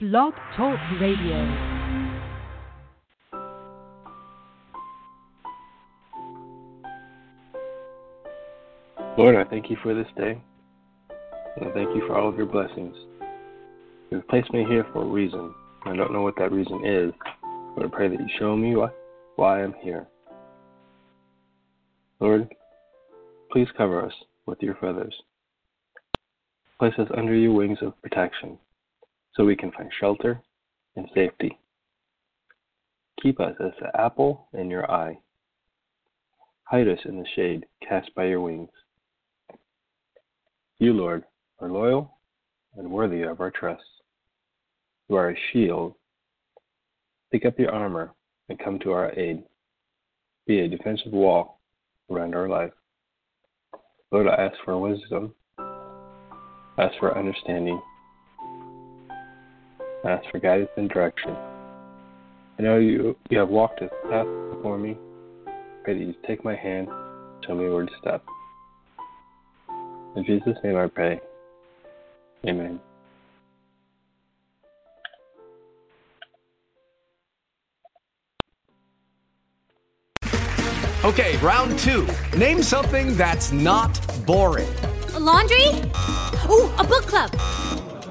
Blog Talk Radio. Lord, I thank you for this day, and I thank you for all of your blessings. You've placed me here for a reason. I don't know what that reason is, but I pray that you show me why, why I'm here. Lord, please cover us with your feathers. Place us under your wings of protection so we can find shelter and safety. Keep us as the apple in your eye. Hide us in the shade cast by your wings. You, Lord, are loyal and worthy of our trust. You are a shield. Pick up your armor and come to our aid. Be a defensive wall around our life. Lord, I ask for wisdom. Ask for understanding. I ask for guidance and direction. I know you, you have walked this path before me. Pray that you take my hand, show me where to step. In Jesus' name I pray. Amen. Okay, round two. Name something that's not boring. A laundry? Ooh, a book club.